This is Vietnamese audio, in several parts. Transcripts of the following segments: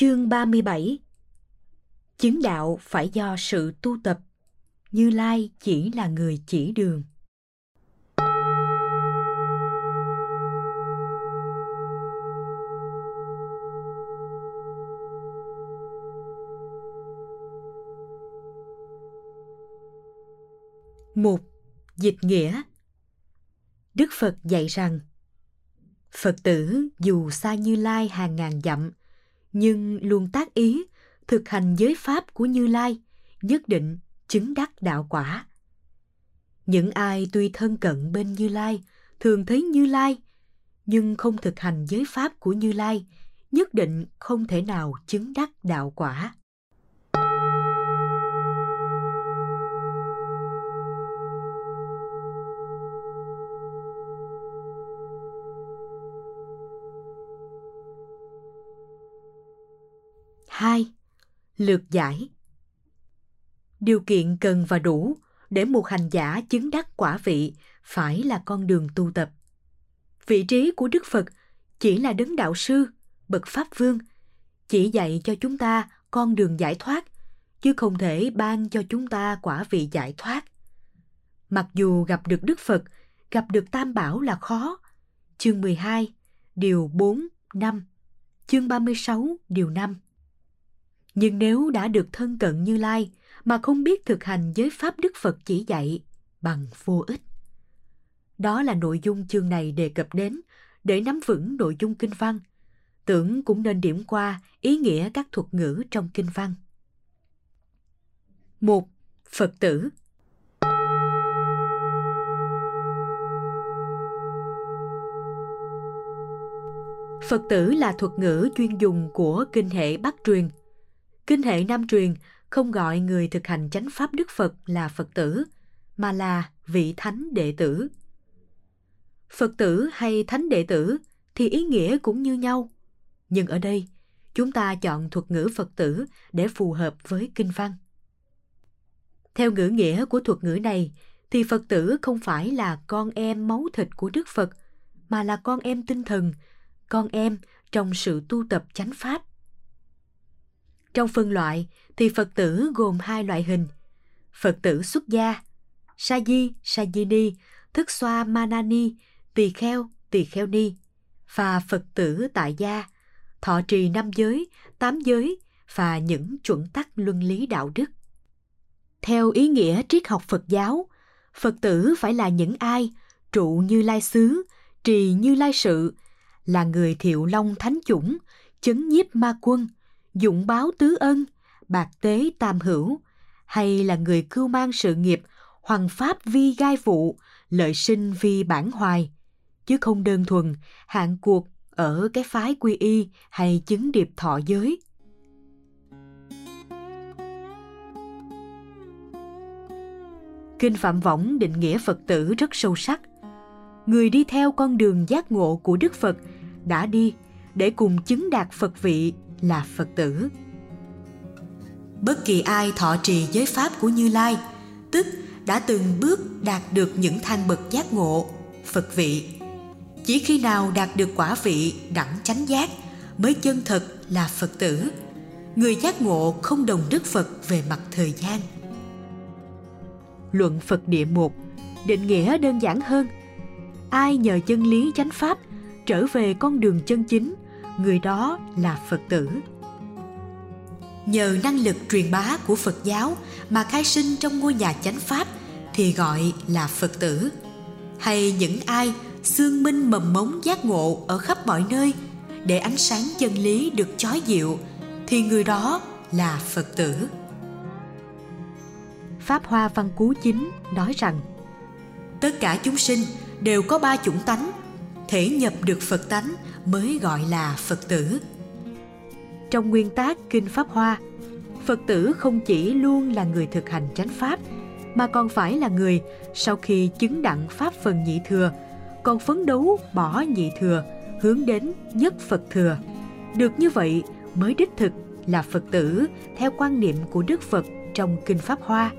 Chương 37 Chứng đạo phải do sự tu tập, Như Lai chỉ là người chỉ đường. Một Dịch nghĩa. Đức Phật dạy rằng Phật tử dù xa Như Lai hàng ngàn dặm, nhưng luôn tác ý thực hành giới pháp của Như Lai, nhất định chứng đắc đạo quả. Những ai tuy thân cận bên Như Lai, thường thấy Như Lai, nhưng không thực hành giới pháp của Như Lai, nhất định không thể nào chứng đắc đạo quả. Hai, Lược giải Điều kiện cần và đủ để một hành giả chứng đắc quả vị phải là con đường tu tập. Vị trí của Đức Phật chỉ là đấng đạo sư, bậc pháp vương, chỉ dạy cho chúng ta con đường giải thoát, chứ không thể ban cho chúng ta quả vị giải thoát. Mặc dù gặp được Đức Phật, gặp được Tam Bảo là khó. Chương 12, điều 4, 5. Chương 36, điều 5. Nhưng nếu đã được thân cận Như Lai mà không biết thực hành giới pháp Đức Phật chỉ dạy bằng vô ích. Đó là nội dung chương này đề cập đến để nắm vững nội dung kinh văn. Tưởng cũng nên điểm qua ý nghĩa các thuật ngữ trong kinh văn. một, Phật tử Phật tử là thuật ngữ chuyên dùng của kinh hệ Bắc truyền – Kinh hệ Nam truyền không gọi người thực hành chánh pháp Đức Phật là Phật tử, mà là vị thánh đệ tử. Phật tử hay thánh đệ tử thì ý nghĩa cũng như nhau. Nhưng ở đây, chúng ta chọn thuật ngữ Phật tử để phù hợp với kinh văn. Theo ngữ nghĩa của thuật ngữ này, thì Phật tử không phải là con em máu thịt của Đức Phật, mà là con em tinh thần, con em trong sự tu tập chánh pháp. Trong phân loại thì Phật tử gồm hai loại hình. Phật tử xuất gia, sa di, sa di ni, thức xoa manani, tỳ kheo, tỳ kheo ni, và Phật tử tại gia, thọ trì năm giới, tám giới và những chuẩn tắc luân lý đạo đức. Theo ý nghĩa triết học Phật giáo, Phật tử phải là những ai trụ như lai xứ, trì như lai sự, là người thiệu long thánh chủng, chấn nhiếp ma quân, dụng báo tứ ân, bạc tế tam hữu, hay là người cưu mang sự nghiệp hoàng pháp vi gai vụ, lợi sinh vi bản hoài, chứ không đơn thuần hạng cuộc ở cái phái quy y hay chứng điệp thọ giới. Kinh Phạm Võng định nghĩa Phật tử rất sâu sắc. Người đi theo con đường giác ngộ của Đức Phật đã đi để cùng chứng đạt Phật vị là Phật tử. Bất kỳ ai thọ trì giới pháp của Như Lai, tức đã từng bước đạt được những thang bậc giác ngộ, Phật vị. Chỉ khi nào đạt được quả vị đẳng chánh giác mới chân thật là Phật tử. Người giác ngộ không đồng đức Phật về mặt thời gian. Luận Phật địa một định nghĩa đơn giản hơn. Ai nhờ chân lý chánh pháp trở về con đường chân chính – người đó là phật tử. Nhờ năng lực truyền bá của phật giáo mà khai sinh trong ngôi nhà chánh pháp thì gọi là phật tử. Hay những ai xương minh mầm mống giác ngộ ở khắp mọi nơi để ánh sáng chân lý được chói dịu thì người đó là phật tử. Pháp hoa văn cú chính nói rằng, tất cả chúng sinh đều có ba chủng tánh. Thể nhập được phật tánh mới gọi là phật tử. Trong nguyên tác kinh pháp hoa phật tử không chỉ luôn là người thực hành chánh pháp mà còn phải là người sau khi chứng đặng pháp phần nhị thừa còn phấn đấu bỏ nhị thừa hướng đến nhất phật thừa. Được như vậy mới đích thực là phật tử theo quan niệm của đức phật trong kinh pháp hoa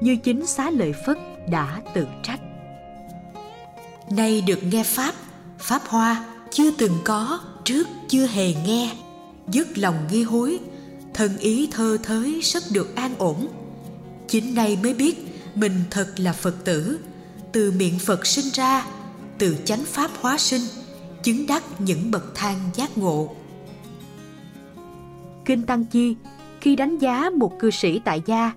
như chính xá lợi phất đã tự trách. Nay được nghe pháp pháp hoa chưa từng có, trước chưa hề nghe. Dứt lòng nghi hối, thân ý thơ thới rất được an ổn. Chính nay mới biết mình thật là phật tử. Từ miệng phật sinh ra, từ chánh pháp hóa sinh, chứng đắc những bậc thang giác ngộ. Kinh tăng chi, khi đánh giá một cư sĩ tại gia,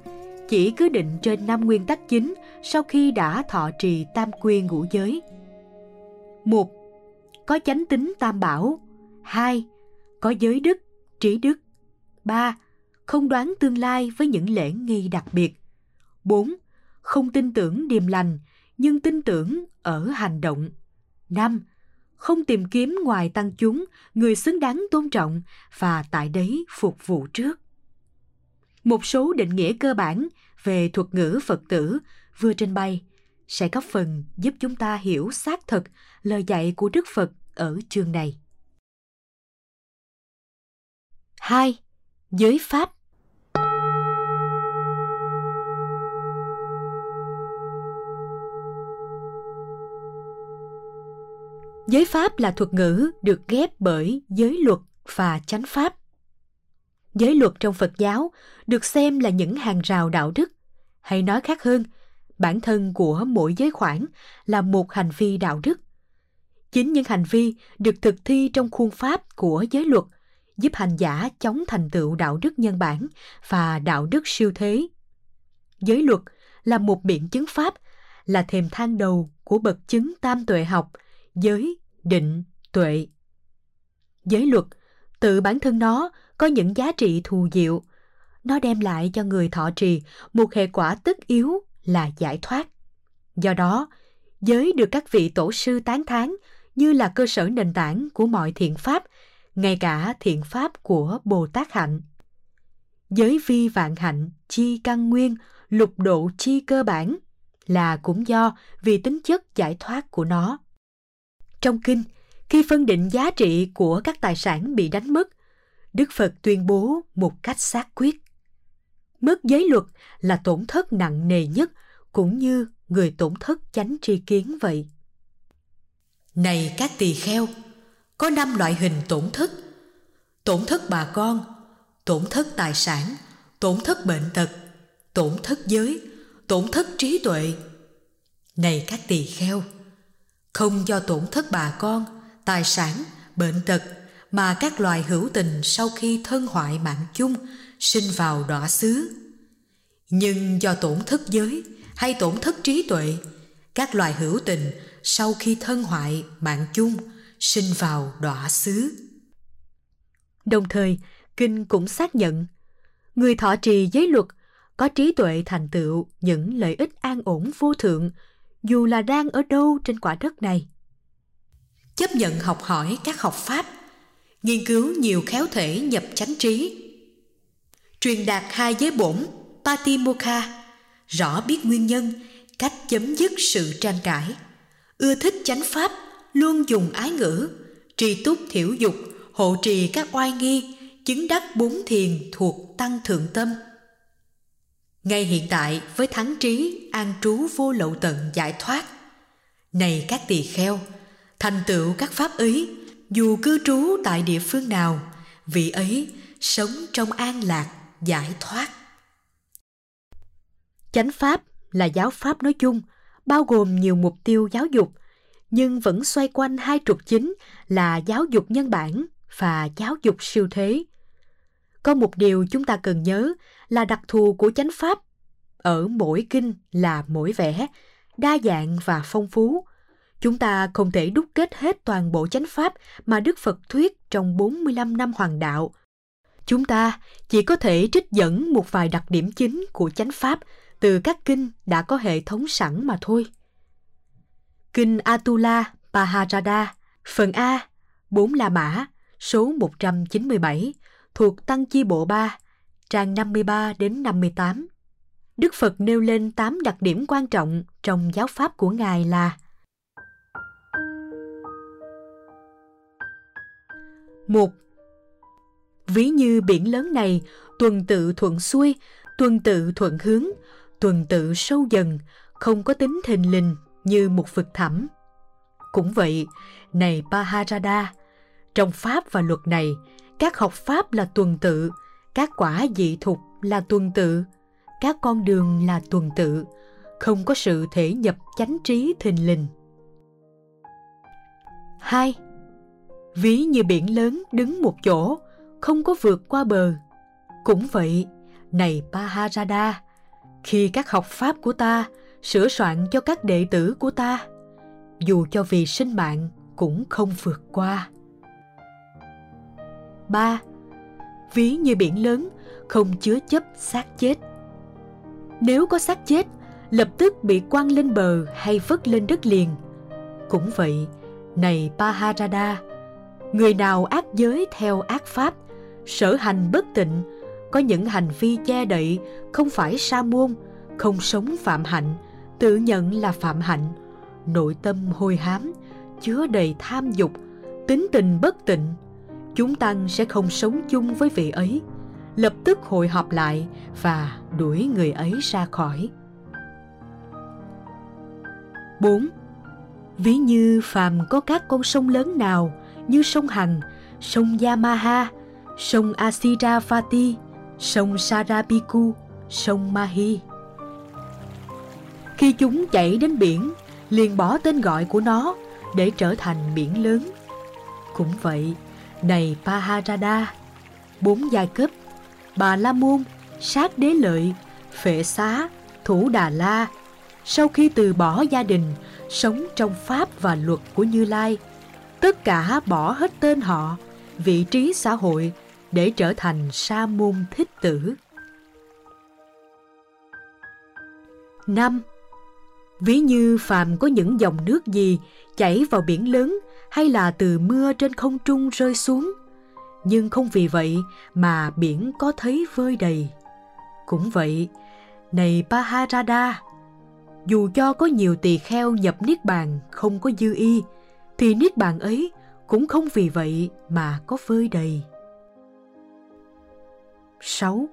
chỉ cứ định trên năm nguyên tắc chính sau khi đã thọ trì tam quy ngũ giới. một có chánh tính tam bảo. hai Có giới đức, trí đức. ba Không đoán tương lai với những lễ nghi đặc biệt. 4. Không tin tưởng điềm lành, nhưng tin tưởng ở hành động. 5. Không tìm kiếm ngoài tăng chúng, người xứng đáng tôn trọng và tại đấy phục vụ trước. Một số định nghĩa cơ bản về thuật ngữ Phật tử vừa trình bày sẽ góp phần giúp chúng ta hiểu xác thực lời dạy của Đức Phật ở chương này. 2. Giới pháp Giới pháp là thuật ngữ được ghép bởi giới luật và chánh pháp. Giới luật trong Phật giáo được xem là những hàng rào đạo đức, hay nói khác hơn, bản thân của mỗi giới khoản là một hành vi đạo đức. Chính những hành vi được thực thi trong khuôn pháp của giới luật giúp hành giả chống thành tựu đạo đức nhân bản và đạo đức siêu thế. Giới luật là một biện chứng pháp, là thềm thang đầu của bậc chứng tam tuệ học – giới, định, tuệ. Giới luật, tự bản thân nó có những giá trị thù diệu. Nó đem lại cho người thọ trì một hệ quả tất yếu là giải thoát. Do đó, giới được các vị tổ sư tán thán như là cơ sở nền tảng của mọi thiện pháp, ngay cả thiện pháp của Bồ Tát Hạnh. Giới vi vạn hạnh, chi căn nguyên, lục độ chi cơ bản là cũng do vì tính chất giải thoát của nó. Trong kinh, khi phân định giá trị của các tài sản bị đánh mất, Đức Phật tuyên bố một cách xác quyết. Mất giới luật là tổn thất nặng nề nhất, cũng như người tổn thất chánh tri kiến vậy. Này các tỳ kheo, có năm loại hình tổn thất. Tổn thất bà con, tổn thất tài sản, tổn thất bệnh tật, tổn thất giới, tổn thất trí tuệ. Này các tỳ kheo, không do tổn thất bà con, tài sản, bệnh tật mà các loài hữu tình sau khi thân hoại mạng chung sinh vào đọa xứ. Nhưng do tổn thất giới hay tổn thất trí tuệ, các loài hữu tình sau khi thân hoại mạng chung sinh vào đọa xứ. Đồng thời, Kinh cũng xác nhận người thọ trì giới luật có trí tuệ thành tựu những lợi ích an ổn vô thượng dù là đang ở đâu trên quả đất này. Chấp nhận học hỏi các học pháp, nghiên cứu nhiều khéo thể nhập chánh trí. Truyền đạt hai giới bổn patimokha. Rõ biết nguyên nhân, cách chấm dứt sự tranh cãi. Ưa thích chánh pháp, luôn dùng ái ngữ, trì túc thiểu dục, hộ trì các oai nghi, chứng đắc bốn thiền thuộc tăng thượng tâm – ngay hiện tại với thắng trí an trú vô lậu tận giải thoát. Này các tỳ kheo thành tựu các pháp ấy dù cư trú tại địa phương nào vị ấy sống trong an lạc giải thoát chánh pháp là giáo pháp nói chung bao gồm nhiều mục tiêu giáo dục nhưng vẫn xoay quanh hai trục chính là giáo dục nhân bản và giáo dục siêu thế có một điều chúng ta cần nhớ là đặc thù của chánh pháp ở mỗi kinh là mỗi vẻ, đa dạng và phong phú. Chúng ta không thể đúc kết hết toàn bộ chánh pháp mà Đức Phật thuyết trong 45 năm hoàng đạo. Chúng ta chỉ có thể trích dẫn một vài đặc điểm chính của chánh pháp từ các kinh đã có hệ thống sẵn mà thôi. Kinh Atula Paharada, phần A, 4 La Mã, số 197, thuộc Tăng Chi Bộ 3, trang 53 đến 58. Đức Phật nêu lên 8 đặc điểm quan trọng trong giáo pháp của Ngài là một Ví như biển lớn này, tuần tự thuận xuôi, tuần tự thuận hướng, tuần tự sâu dần, không có tính thình lình như một vực thẳm. Cũng vậy, này Paharada, trong pháp và luật này, các học pháp là tuần tự các quả dị thục là tuần tự các con đường là tuần tự không có sự thể nhập chánh trí thình lình hai ví như biển lớn đứng một chỗ không có vượt qua bờ cũng vậy này paharada khi các học pháp của ta sửa soạn cho các đệ tử của ta dù cho vì sinh mạng cũng không vượt qua. 3. Ví như biển lớn, không chứa chấp xác chết. Nếu có xác chết, lập tức bị quăng lên bờ hay vứt lên đất liền. Cũng vậy, này Paharada, người nào ác giới theo ác pháp, sở hành bất tịnh, có những hành vi che đậy không phải sa môn, không sống phạm hạnh, tự nhận là phạm hạnh, nội tâm hôi hám, chứa đầy tham dục, tính tình bất tịnh, chúng tăng sẽ không sống chung với vị ấy, lập tức hội họp lại và đuổi người ấy ra khỏi. 4. Ví như phàm có các con sông lớn nào như sông Hằng, sông Yamaha, sông Asira Fati, sông Sarabiku, sông Mahi. Khi chúng chảy đến biển, liền bỏ tên gọi của nó để trở thành biển lớn. Cũng vậy, này Paharada, bốn giai cấp, Bà La Môn, Sát Đế Lợi, Phệ Xá, Thủ Đà La, sau khi từ bỏ gia đình, sống trong pháp và luật của Như Lai, tất cả bỏ hết tên họ, vị trí xã hội để trở thành sa môn thích tử. năm Ví như phàm có những dòng nước gì chảy vào biển lớn hay là từ mưa trên không trung rơi xuống. Nhưng không vì vậy mà biển có thấy vơi đầy. Cũng vậy, này Paharada, dù cho có nhiều tỳ kheo nhập niết bàn không có dư y, thì niết bàn ấy cũng không vì vậy mà có vơi đầy. 6.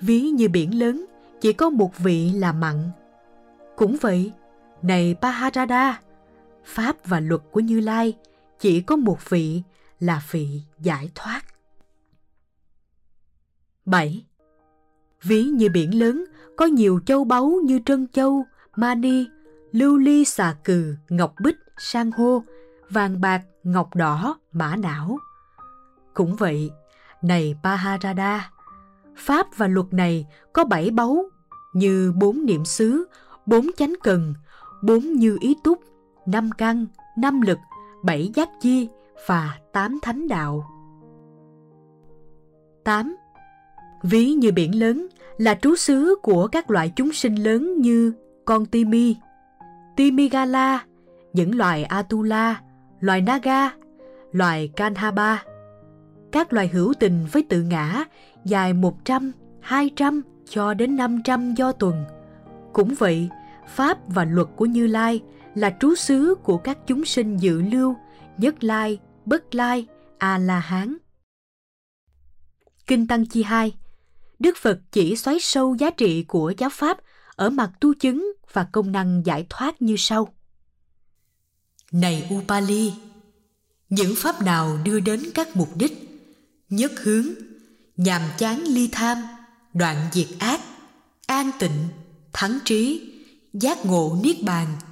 Ví như biển lớn, chỉ có một vị là mặn. Cũng vậy, này Paharada, pháp và luật của Như Lai chỉ có một vị là vị giải thoát. 7. Ví như biển lớn có nhiều châu báu như trân châu, mani, lưu ly xà cừ, ngọc bích, san hô, vàng bạc, ngọc đỏ, mã não. Cũng vậy, này Paharada, pháp và luật này có bảy báu như bốn niệm xứ, bốn chánh cần, bốn như ý túc, năm căn, năm lực, bảy giác chi và tám thánh đạo. 8. Ví như biển lớn là trú xứ của các loại chúng sinh lớn như con timi, timigala, những loài atula, loài naga, loài kanhaba. Các loài hữu tình với tự ngã dài 100, 200 cho đến 500 do tuần. Cũng vậy, pháp và luật của Như Lai là trú xứ của các chúng sinh dự lưu, nhất lai, bất lai, a-la-hán. Kinh Tăng Chi 2 Đức Phật chỉ xoáy sâu giá trị của giáo pháp ở mặt tu chứng và công năng giải thoát như sau. Này Upali, những pháp nào đưa đến các mục đích, nhất hướng, nhàm chán ly tham, đoạn diệt ác, an tịnh, thắng trí, giác ngộ niết bàn –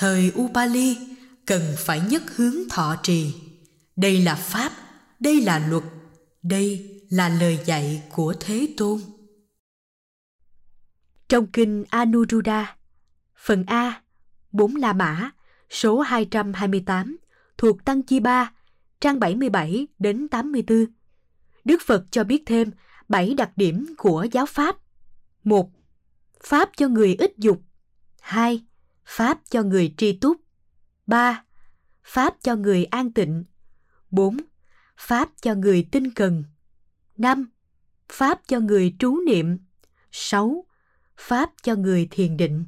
thời Upali cần phải nhất hướng thọ trì. Đây là pháp, đây là luật, đây là lời dạy của Thế Tôn. Trong kinh Anuruddha, phần A, bốn La Mã, số 228, thuộc Tăng Chi Ba, trang 77 đến 84. Đức Phật cho biết thêm bảy đặc điểm của giáo pháp. 1. Pháp cho người ít dục. 2 pháp cho người tri túc. 3. Pháp cho người an tịnh. 4. Pháp cho người tinh cần. 5. Pháp cho người trú niệm. 6. Pháp cho người thiền định.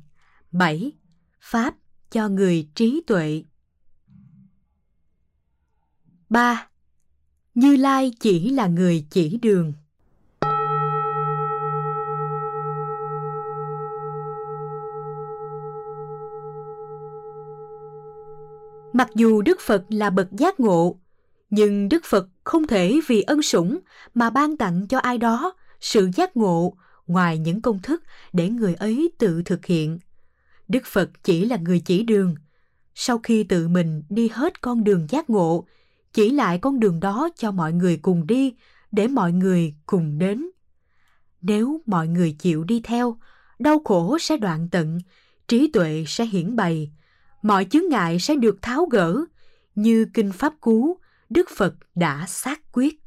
7. Pháp cho người trí tuệ. 3. Như Lai chỉ là người chỉ đường. Mặc dù Đức Phật là bậc giác ngộ, nhưng Đức Phật không thể vì ân sủng mà ban tặng cho ai đó sự giác ngộ ngoài những công thức để người ấy tự thực hiện. Đức Phật chỉ là người chỉ đường. Sau khi tự mình đi hết con đường giác ngộ, chỉ lại con đường đó cho mọi người cùng đi để mọi người cùng đến. Nếu mọi người chịu đi theo, đau khổ sẽ đoạn tận, trí tuệ sẽ hiển bày, mọi chướng ngại sẽ được tháo gỡ, như kinh pháp cú, Đức Phật đã xác quyết.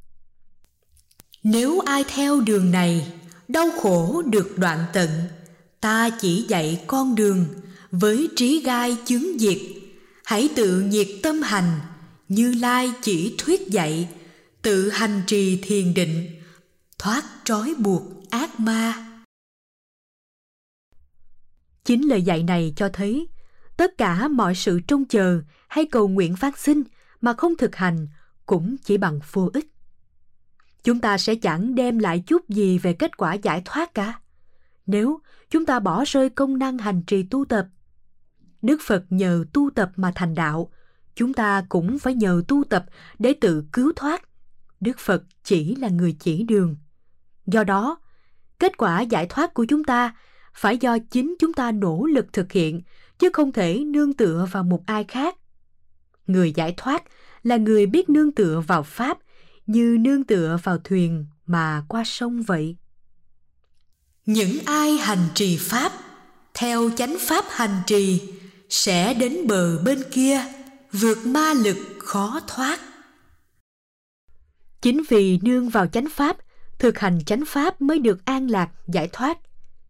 Nếu ai theo đường này, đau khổ được đoạn tận, ta chỉ dạy con đường với trí gai chứng diệt, hãy tự nhiệt tâm hành, như Lai chỉ thuyết dạy, tự hành trì thiền định, thoát trói buộc ác ma. Chính lời dạy này cho thấy tất cả mọi sự trông chờ hay cầu nguyện phát sinh mà không thực hành cũng chỉ bằng vô ích. Chúng ta sẽ chẳng đem lại chút gì về kết quả giải thoát cả. Nếu chúng ta bỏ rơi công năng hành trì tu tập, Đức Phật nhờ tu tập mà thành đạo, chúng ta cũng phải nhờ tu tập để tự cứu thoát. Đức Phật chỉ là người chỉ đường. Do đó, kết quả giải thoát của chúng ta phải do chính chúng ta nỗ lực thực hiện chứ không thể nương tựa vào một ai khác người giải thoát là người biết nương tựa vào pháp như nương tựa vào thuyền mà qua sông vậy những ai hành trì pháp theo chánh pháp hành trì sẽ đến bờ bên kia vượt ma lực khó thoát chính vì nương vào chánh pháp thực hành chánh pháp mới được an lạc giải thoát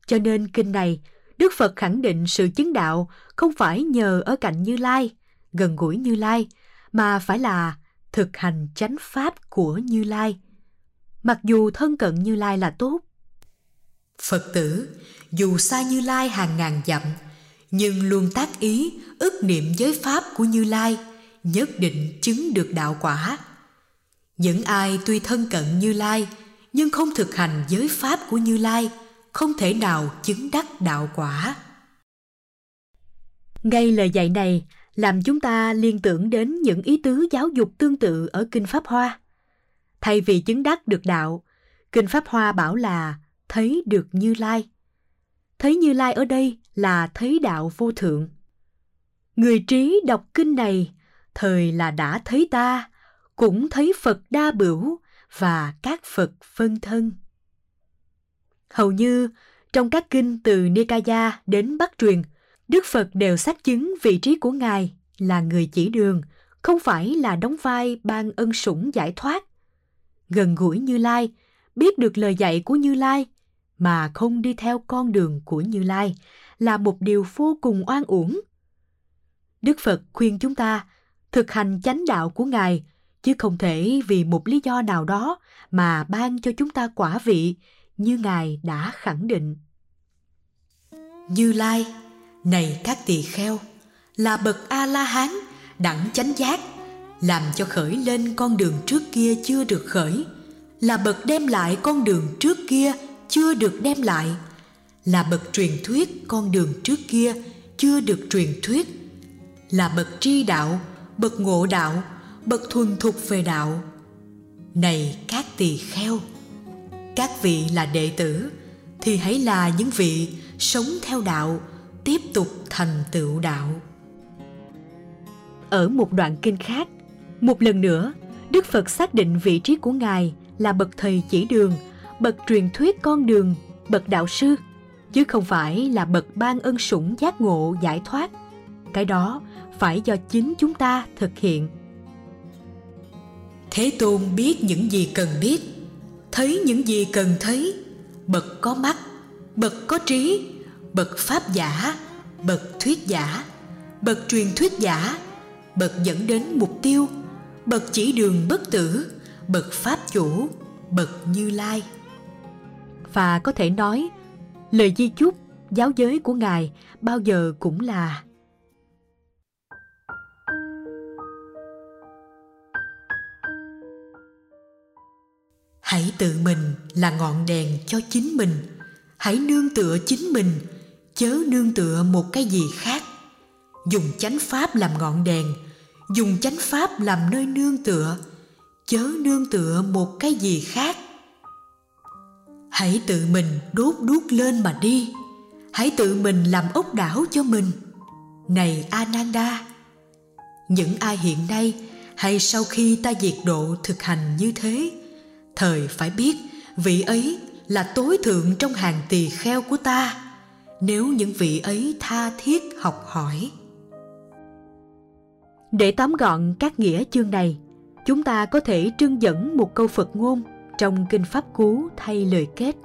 cho nên kinh này, Đức Phật khẳng định sự chứng đạo không phải nhờ ở cạnh Như Lai, gần gũi Như Lai, mà phải là thực hành chánh pháp của Như Lai. Mặc dù thân cận Như Lai là tốt. Phật tử, dù xa Như Lai hàng ngàn dặm, nhưng luôn tác ý, ức niệm giới pháp của Như Lai, nhất định chứng được đạo quả. Những ai tuy thân cận Như Lai, nhưng không thực hành giới pháp của Như Lai – không thể nào chứng đắc đạo quả. Ngay lời dạy này làm chúng ta liên tưởng đến những ý tứ giáo dục tương tự ở Kinh Pháp Hoa. Thay vì chứng đắc được đạo, Kinh Pháp Hoa bảo là thấy được Như Lai. Thấy Như Lai ở đây là thấy đạo vô thượng. Người trí đọc kinh này, thời là đã thấy ta, cũng thấy Phật đa bửu và các Phật phân thân. Hầu như trong các kinh từ Nikaya đến Bắc truyền, Đức Phật đều xác chứng vị trí của Ngài là người chỉ đường, không phải là đóng vai ban ân sủng giải thoát. Gần gũi Như Lai, biết được lời dạy của Như Lai mà không đi theo con đường của Như Lai là một điều vô cùng oan uổng. Đức Phật khuyên chúng ta thực hành chánh đạo của Ngài chứ không thể vì một lý do nào đó mà ban cho chúng ta quả vị như Ngài đã khẳng định. Như Lai, này các tỳ kheo, là bậc A-la-hán, đẳng chánh giác, làm cho khởi lên con đường trước kia chưa được khởi, là bậc đem lại con đường trước kia chưa được đem lại, là bậc truyền thuyết con đường trước kia chưa được truyền thuyết, là bậc tri đạo, bậc ngộ đạo, bậc thuần thục về đạo. Này các tỳ kheo, các vị là đệ tử thì hãy là những vị sống theo đạo tiếp tục thành tựu đạo. Ở một đoạn kinh khác một lần nữa đức phật xác định vị trí của ngài là bậc thầy chỉ đường bậc truyền thuyết con đường, bậc đạo sư, chứ không phải là bậc ban ân sủng giác ngộ giải thoát. Cái đó phải do chính chúng ta thực hiện. Thế tôn biết những gì cần biết, thấy những gì cần thấy. Bậc có mắt, bậc có trí, bậc pháp giả, bậc thuyết giả, bậc truyền thuyết giả. Bậc dẫn đến mục tiêu, bậc chỉ đường bất tử, bậc pháp chủ, bậc như lai và có thể nói, lời di chúc, giáo giới của ngài bao giờ cũng là hãy tự mình là ngọn đèn cho chính mình. Hãy nương tựa chính mình. Chớ nương tựa một cái gì khác. Dùng chánh pháp làm ngọn đèn. Dùng chánh pháp làm nơi nương tựa. Chớ nương tựa một cái gì khác hãy tự mình đốt đuốc lên mà đi. Hãy tự mình làm ốc đảo cho mình. Này ananda, những ai hiện nay hay sau khi ta diệt độ thực hành như thế, thời phải biết vị ấy là tối thượng trong hàng tỳ kheo của ta. Nếu những vị ấy tha thiết học hỏi. Để tóm gọn các nghĩa chương này, chúng ta có thể trưng dẫn một câu phật ngôn trong kinh pháp cú thay lời kết.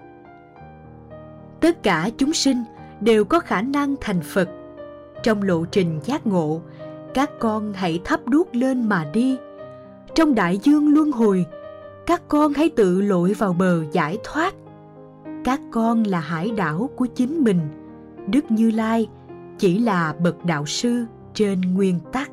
Tất cả chúng sinh đều có khả năng thành phật. Trong lộ trình giác ngộ, các con hãy thắp đuốc lên mà đi. Trong đại dương luân hồi, các con hãy tự lội vào bờ giải thoát. Các con là hải đảo của chính mình. Đức như lai chỉ là bậc đạo sư trên nguyên tắc.